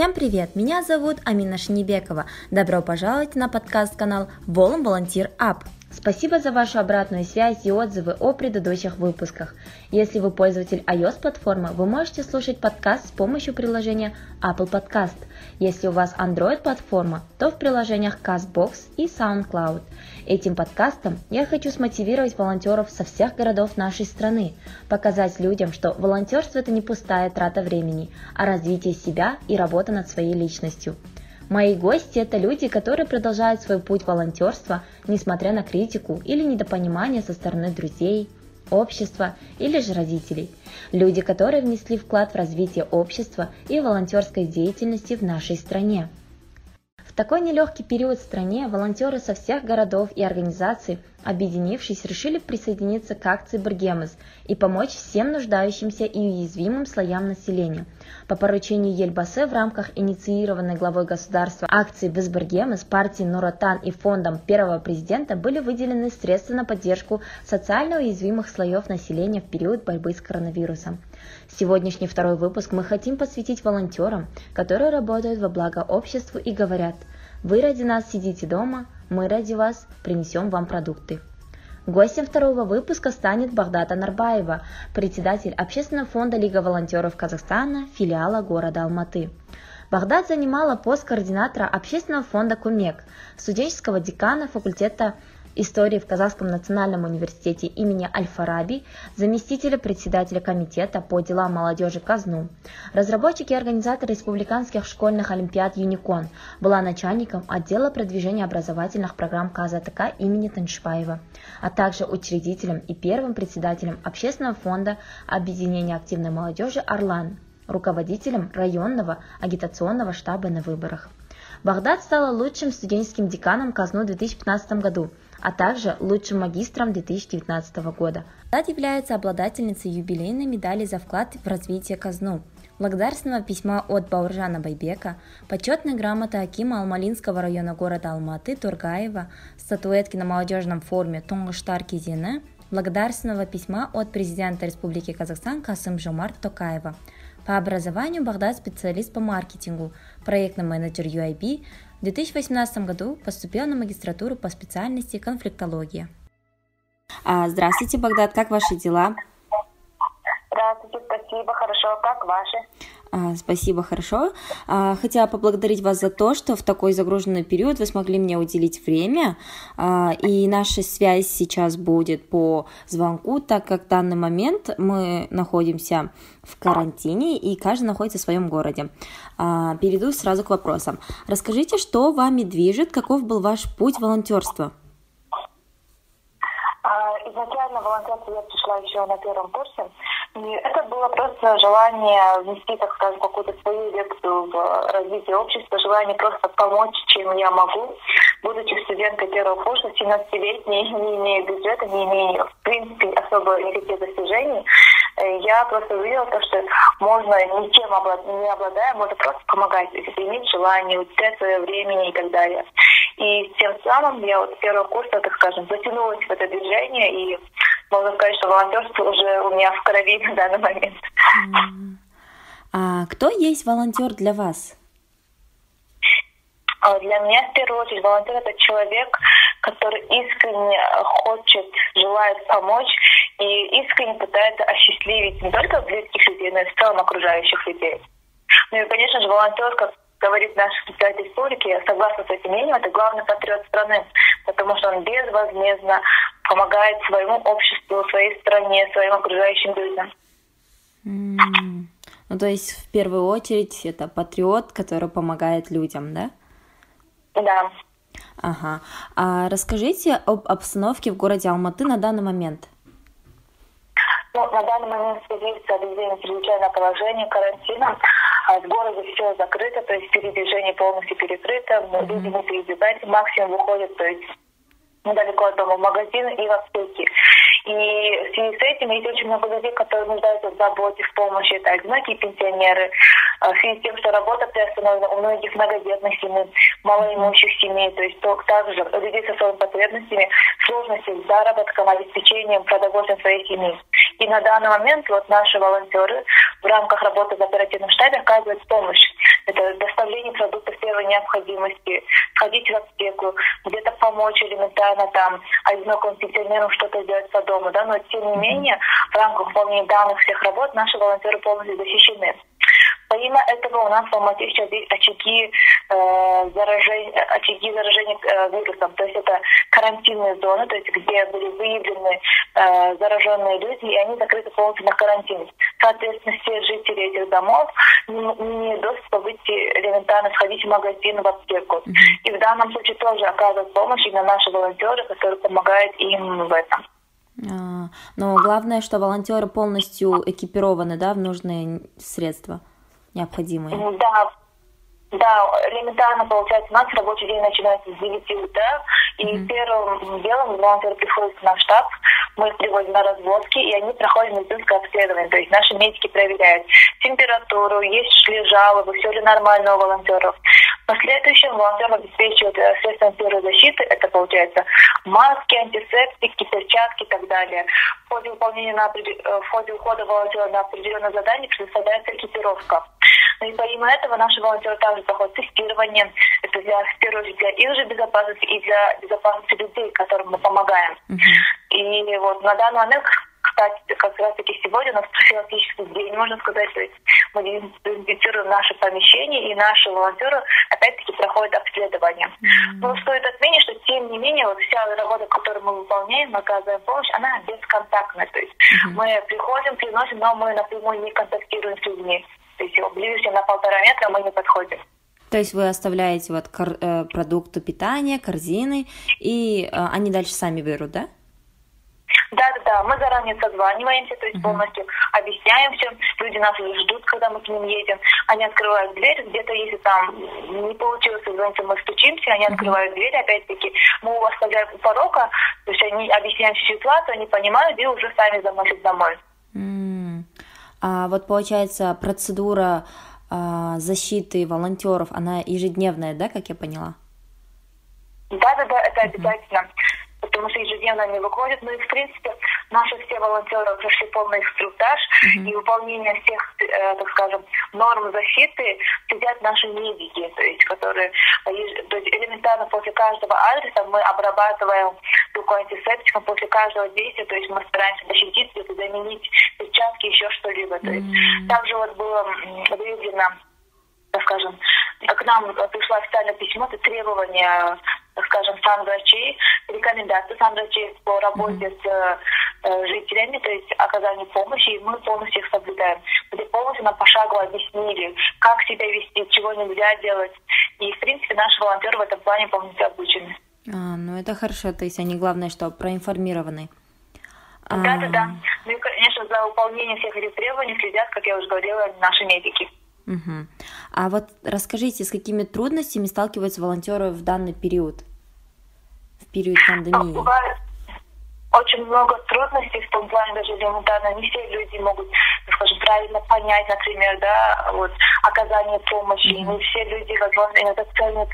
Всем привет! Меня зовут Амина Шнебекова. Добро пожаловать на подкаст-канал Волом Волонтир Ап. Спасибо за вашу обратную связь и отзывы о предыдущих выпусках. Если вы пользователь iOS-платформы, вы можете слушать подкаст с помощью приложения Apple Podcast. Если у вас Android-платформа, то в приложениях CastBox и SoundCloud. Этим подкастом я хочу смотивировать волонтеров со всех городов нашей страны, показать людям, что волонтерство это не пустая трата времени, а развитие себя и работа над своей личностью. Мои гости – это люди, которые продолжают свой путь волонтерства, несмотря на критику или недопонимание со стороны друзей, общества или же родителей. Люди, которые внесли вклад в развитие общества и волонтерской деятельности в нашей стране. Такой нелегкий период в стране волонтеры со всех городов и организаций, объединившись, решили присоединиться к акции «Бергемес» и помочь всем нуждающимся и уязвимым слоям населения. По поручению Ельбасе в рамках инициированной главой государства акции «Безбергемес» партии Нуротан и фондом первого президента были выделены средства на поддержку социально уязвимых слоев населения в период борьбы с коронавирусом. Сегодняшний второй выпуск мы хотим посвятить волонтерам, которые работают во благо обществу и говорят «Вы ради нас сидите дома, мы ради вас принесем вам продукты». Гостем второго выпуска станет Багдата Нарбаева, председатель Общественного фонда Лига волонтеров Казахстана, филиала города Алматы. Багдад занимала пост координатора Общественного фонда Кумек, студенческого декана факультета истории в Казахском национальном университете имени Аль-Фараби, заместителя председателя комитета по делам молодежи Казну. Разработчик и организатор республиканских школьных олимпиад «Юникон» была начальником отдела продвижения образовательных программ КАЗАТК имени Таншпаева, а также учредителем и первым председателем общественного фонда объединения активной молодежи «Орлан», руководителем районного агитационного штаба на выборах. Багдад стала лучшим студенческим деканом Казну в 2015 году – а также лучшим магистром 2019 года. Дат является обладательницей юбилейной медали за вклад в развитие казну, благодарственного письма от Бауржана Байбека, почетной грамоты Акима Алмалинского района города Алматы Тургаева, статуэтки на молодежном форуме Тунгыштар Кизине, благодарственного письма от президента Республики Казахстан Касым Жомарт Токаева. По образованию Багдад специалист по маркетингу, проектный менеджер UIB, в 2018 году поступила на магистратуру по специальности конфликтология. А, здравствуйте, Багдад, как ваши дела? Здравствуйте, спасибо, хорошо, как ваши? А, спасибо, хорошо. А, хотела поблагодарить вас за то, что в такой загруженный период вы смогли мне уделить время, а, и наша связь сейчас будет по звонку, так как в данный момент мы находимся в карантине, и каждый находится в своем городе. Перейду сразу к вопросам. Расскажите, что вами движет, каков был ваш путь волонтерства? Изначально волонтерство я пришла еще на первом курсе. И это было просто желание внести, так скажем, какую-то свою лекцию в развитие общества, желание просто помочь, чем я могу. Будучи студенткой первого курса, 17-летней, не имея бюджета, не имея, в принципе, особо никаких достижений, э, я просто увидела то, что можно ничем не обладая, можно просто помогать, иметь желание, уделять свое времени и так далее. И тем самым я вот с первого курса, так скажем, затянулась в это движение, и можно сказать, что волонтерство уже у меня в крови на данный момент. А кто есть волонтер для вас? А для меня, в первую очередь, волонтер – это человек, который искренне хочет, желает помочь и искренне пытается осчастливить не только близких людей, но и в целом окружающих людей. Ну и, конечно же, волонтер, как говорит наш специалист историки, я согласна с этим мнением, это главный патриот страны, потому что он безвозмездно помогает своему обществу, своей стране, своим окружающим людям. Mm. Ну, то есть, в первую очередь, это патриот, который помогает людям, да? Да. Ага. А расскажите об обстановке в городе Алматы на данный момент. Ну, на данный момент в связи с объявлением чрезвычайного положения, карантина, в городе все закрыто, то есть передвижение полностью перекрыто, mm-hmm. люди не передвигаются, максимум выходят, то есть недалеко от дома магазин и в аптеки. И в связи с этим есть очень много людей, которые нуждаются в заботе, в помощи. Это одинокие пенсионеры. А в связи с тем, что работа приостановлена у многих многодетных семей, малоимущих семей, то есть то, также людей с особыми потребностями, сложности с заработком, обеспечением, продовольствием своей семьи. И на данный момент вот наши волонтеры в рамках работы в оперативном штабе оказывают помощь это доставление продуктов первой необходимости, сходить в аптеку, где-то помочь элементарно там одинокому пенсионеру что-то сделать по дому, да, но тем не менее в рамках выполнения данных всех работ наши волонтеры полностью защищены. Помимо этого у нас в Алмате сейчас есть очаги, э, заражения, очаги заражения э, вирусом. То есть это карантинные зоны, то есть где были выявлены э, зараженные люди, и они закрыты полностью на карантин. Соответственно, все жители этих домов не, имеют доступа выйти элементарно, сходить в магазин, в аптеку. Mm-hmm. И в данном случае тоже оказывают помощь именно наши волонтеры, которые помогают им в этом. А, но главное, что волонтеры полностью экипированы, да, в нужные средства необходимые? Да, да, элементарно получается, у нас рабочий день начинается с 9 утра, и mm-hmm. первым делом волонтеры приходят в наш штаб, мы их приводим на разводки, и они проходят медицинское обследование, то есть наши медики проверяют температуру, есть ли жалобы, все ли нормально у волонтеров. В последующем волонтер обеспечивает э, средствами первой защиты, это получается маски, антисептики, перчатки и так далее. В ходе выполнения на, э, в ходе ухода волонтера на определенное задание предоставляется экипировка. Ну и помимо этого наши волонтеры также проходят тестирование. Это для, в первую очередь для их же безопасности и для безопасности людей, которым мы помогаем. Uh-huh. И вот на данный момент кстати, как раз таки сегодня у нас профилактический день, можно сказать, то есть мы дезинфицируем наши помещения, и наши волонтеры опять-таки проходят обследование. Mm-hmm. Но стоит отметить, что тем не менее, вот вся работа, которую мы выполняем, мы оказываем помощь, она бесконтактная. То есть mm-hmm. мы приходим, приносим, но мы напрямую не контактируем с людьми. То есть ближе на полтора метра мы не подходим. То есть вы оставляете вот кор- э, продукты питания, корзины, и э, они дальше сами берут, да? Да, да, да. Мы заранее созваниваемся, то есть полностью объясняем все. Люди нас ждут, когда мы к ним едем. Они открывают дверь, где-то если там не получилось созвониться, мы стучимся, они открывают дверь, опять-таки мы его оставляем у порога, то есть они объясняют всю ситуацию, они понимают и уже сами заносят домой. Mm. А вот получается процедура а, защиты волонтеров, она ежедневная, да, как я поняла? Да, да, да, это обязательно. Потому что ежедневно они выходят. Ну и, в принципе, наши все волонтеры прошли полный инструктаж, mm-hmm. и выполнение всех, э, так скажем, норм защиты сидят наши медики, то есть, которые, э, то есть элементарно после каждого адреса мы обрабатываем рукой антисептиком после каждого действия, то есть мы стараемся защититься, заменить перчатки, еще что-либо. То есть, mm-hmm. также вот было выявлено так скажем, к нам пришло официальное письмо, это требования, так скажем, санврачей, рекомендации санврачей по работе mm-hmm. с э, жителями, то есть оказание помощи, и мы полностью их соблюдаем. Где полностью нам пошагово объяснили, как себя вести, чего нельзя делать. И, в принципе, наши волонтеры в этом плане полностью обучены. А, ну это хорошо, то есть они, главное, что проинформированы. Да, да, да. Ну и, конечно, за выполнение всех этих требований следят, как я уже говорила, наши медики. Угу. А вот расскажите, с какими трудностями сталкиваются волонтеры в данный период, период пандемии? Бывает очень много трудностей в том плане, даже элементарно, не все люди могут, скажем, правильно понять, например, да, вот, оказание помощи. Mm-hmm. Не все люди, возможно, иногда ценят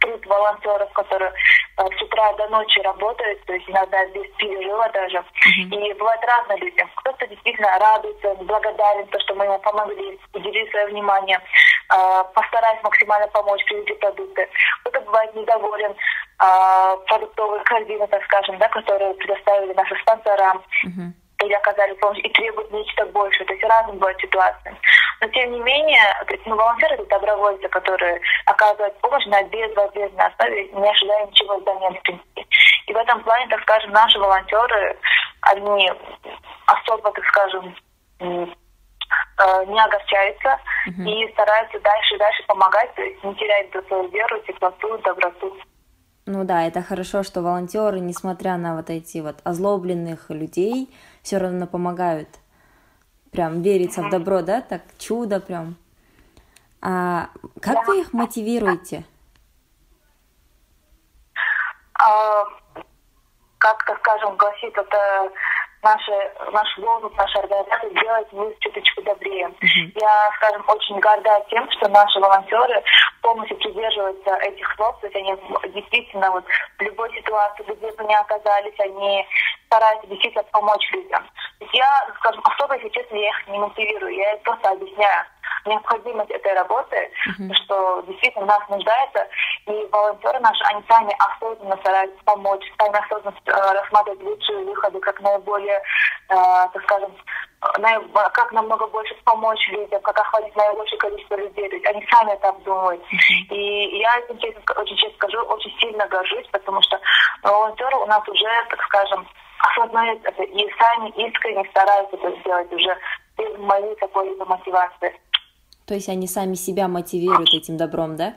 труд волонтеров, которые э, с утра до ночи работают, то есть иногда без перерыва даже. Mm-hmm. И бывает разные люди. Кто-то действительно радуется, благодарен, то, что мы ему помогли, уделили свое внимание, э, постарались максимально помочь, привезли продукты. Кто-то бывает недоволен э, продуктовой корзиной, так скажем, да, которые предоставили наши спонсора. Mm-hmm или оказали помощь и требуют нечто большее. То есть разные бывают ситуации. Но тем не менее, то есть, ну, волонтеры это добровольцы, которые оказывают помощь на безвозмездной основе, не ожидая ничего взамен, в принципе. И в этом плане, так скажем, наши волонтеры, они особо, так скажем, э, не огорчаются uh-huh. и стараются дальше и дальше помогать, то есть не терять свою веру, теплоту, доброту. Ну да, это хорошо, что волонтеры, несмотря на вот эти вот озлобленных людей, все равно помогают. Прям верится в добро, да, так чудо прям. А как вы их мотивируете? А, как-то, скажем, гласит это наши, наш лозунг, наша организация сделать мир чуточку добрее. Uh-huh. Я, скажем, очень горда тем, что наши волонтеры полностью придерживаются этих слов, то есть они действительно вот в любой ситуации, где бы ни оказались, они стараются действительно помочь людям. То есть я, скажем, особо, если честно, я их не мотивирую, я их просто объясняю необходимость этой работы, uh-huh. что действительно нас нуждается, и волонтеры наши, они сами осознанно стараются помочь, сами осознанно э, рассматривать лучшие выходы, как наиболее, э, так скажем, как намного больше помочь людям, как охватить наибольшее количество людей. То есть они сами это обдумывают. И я этим, честно, очень честно скажу, очень сильно горжусь, потому что волонтеры у нас уже, так скажем, осознают это и сами искренне стараются это сделать уже без моей какой-либо мотивации. То есть они сами себя мотивируют этим добром, да?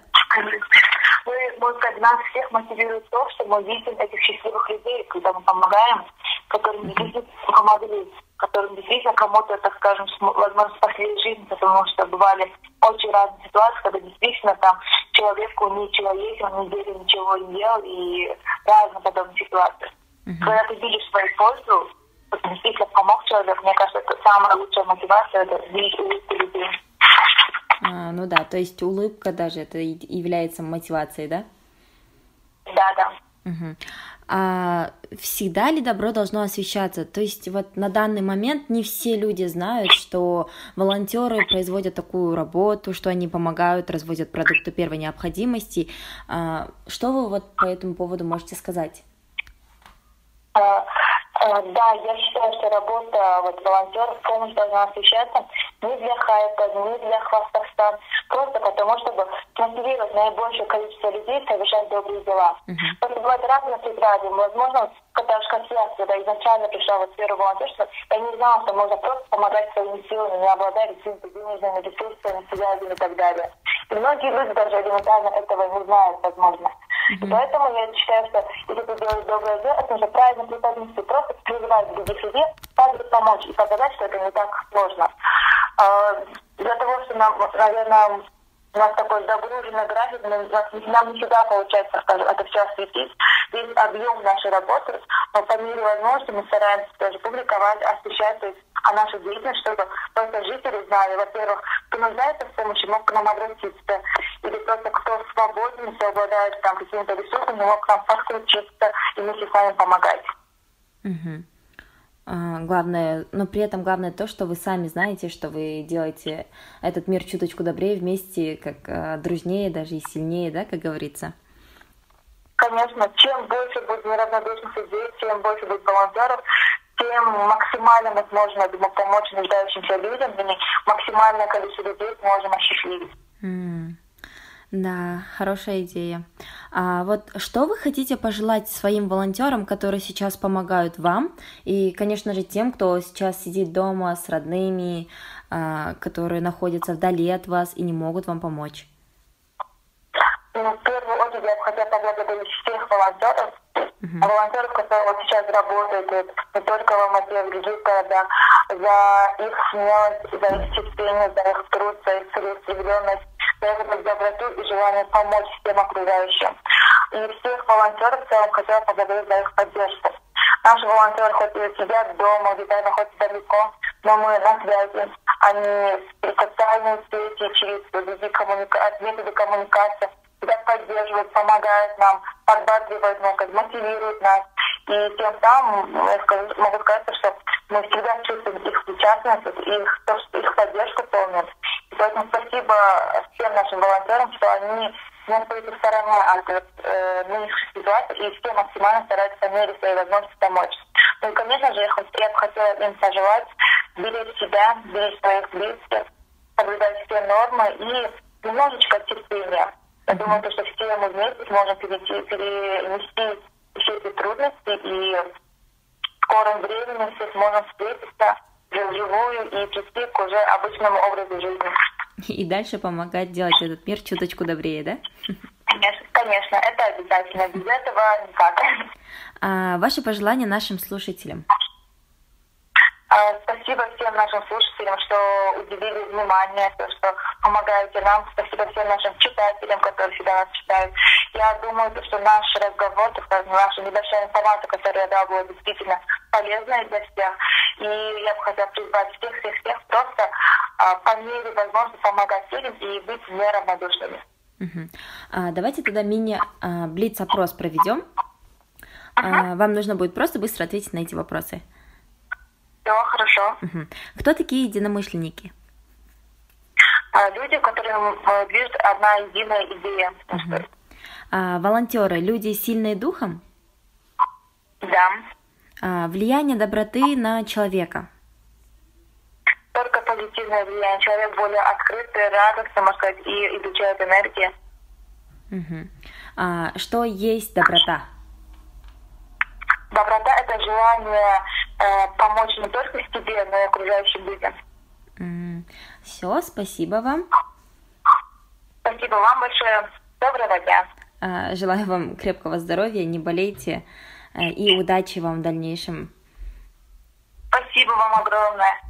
Мы, сказать, нас всех мотивирует то, что мы видим этих счастливых людей, когда мы помогаем, которым действительно помогли, которым действительно кому-то, так скажем, возможно, спасли жизнь, потому что бывали очень разные ситуации, когда действительно там человеку не человек, он неделю ничего не делал, и разные подобные ситуации. Uh-huh. Когда ты видишь свою пользу, действительно помог человек, мне кажется, это самая лучшая мотивация, это видеть улыбку людей. А, ну да, то есть улыбка даже это является мотивацией, да? Да, да. Угу. А всегда ли добро должно освещаться? То есть вот на данный момент не все люди знают, что волонтеры производят такую работу, что они помогают, разводят продукты первой необходимости. А, что вы вот по этому поводу можете сказать? А, да, я считаю, что работа вот, волонтеров полностью должна освещаться не для хайпа, не для хвастовства, просто потому, чтобы мотивировать наибольшее количество людей совершать добрые дела. Uh-huh. Просто бывает разные преграды. Возможно, когда уж как я, когда изначально пришла в сферу волонтерства, я не знала, что можно просто помогать своими силами, не обладая какими-то денежными ресурсами, связями и так далее. И многие люди даже элементарно этого не знают, возможно. И поэтому я считаю, что если ты делаешь доброе дело, это уже правильно преподнести, просто призывать к себе, также помочь и показать, что это не так сложно. А, для того, что нам, наверное, у нас такой загруженный график, нам не всегда получается, скажем, это все осветить. Весь объем нашей работы, но по мере возможности мы стараемся тоже публиковать, освещать, о нашей деятельности, чтобы просто жители знали, во-первых, кто нуждается в помощи, мог к нам обратиться, или свободен, если обладает там какими-то ресурсами, мог к нам подключиться и вместе с вами помогать. Угу. А, главное, но при этом главное то, что вы сами знаете, что вы делаете этот мир чуточку добрее вместе, как а, дружнее даже и сильнее, да, как говорится. Конечно, чем больше будет неравнодушных людей, чем больше будет волонтеров, тем максимально мы сможем, помочь нуждающимся людям, и максимальное количество людей сможем осчастливить. Mm. Да, хорошая идея. А вот что вы хотите пожелать своим волонтерам, которые сейчас помогают вам, и, конечно же, тем, кто сейчас сидит дома с родными, а, которые находятся вдали от вас и не могут вам помочь? Ну, в первую очередь я бы хотела поблагодарить всех волонтеров, uh-huh. волонтеров, которые вот сейчас работают не только в Алмате, а в других городах, за их смелость, за их терпение, за их труд, за их целеустремленность за эту доброту и желание помочь всем окружающим. И всех волонтеров в целом хотела поблагодарить за их поддержку. Наши волонтеры хоть и сидят дома, где-то находятся далеко, но мы на связи. Они через социальные сети, через другие коммуника... методы коммуникации всегда поддерживают, помогают нам, подбадривают, ну, мотивируют нас. И тем самым я скажу, могу сказать, что мы всегда чувствуем их причастность, их, их поддержку полную. Поэтому спасибо всем нашим волонтерам, что они не остаются в стороне от э, нынешней ситуации и все максимально стараются по мере своей возможности помочь. Ну и, конечно же, я, бы хотела им пожелать беречь себя, беречь своих близких, соблюдать все нормы и немножечко терпения. Я думаю, что все мы вместе сможем перейти, перенести все эти трудности и в скором времени все сможем встретиться вживую и прийти к уже обычному образу жизни. И дальше помогать делать этот мир чуточку добрее, да? Конечно, конечно, это обязательно. Без этого никак. А, ваши пожелания нашим слушателям? А, спасибо всем нашим слушателям, что уделили внимание, то, что помогаете нам. Спасибо всем нашим читателям, которые всегда нас читают. Я думаю, что наш разговор, то наша небольшая информация, которую я дала, была действительно полезная для всех. И я бы хотела призвать всех-всех-всех просто а, по мере возможности помогать людям и быть неравнодушными. Угу. А, давайте тогда мини-блиц-опрос а, проведем. Uh-huh. А, вам нужно будет просто быстро ответить на эти вопросы. Все, хорошо. Угу. Кто такие единомышленники? А, люди, которым э, движет одна единая идея. Мгм. А, волонтеры, люди сильные духом? Да. А, влияние доброты на человека? Только позитивное влияние. Человек более открытый, радостный, можно сказать, и излучает энергию. Мгм. А, что есть доброта? Доброта – это желание э, помочь не только себе, но и окружающим людям. Все, спасибо вам. Спасибо вам большое. Доброго дня. А, желаю вам крепкого здоровья, не болейте и удачи вам в дальнейшем. Спасибо вам огромное.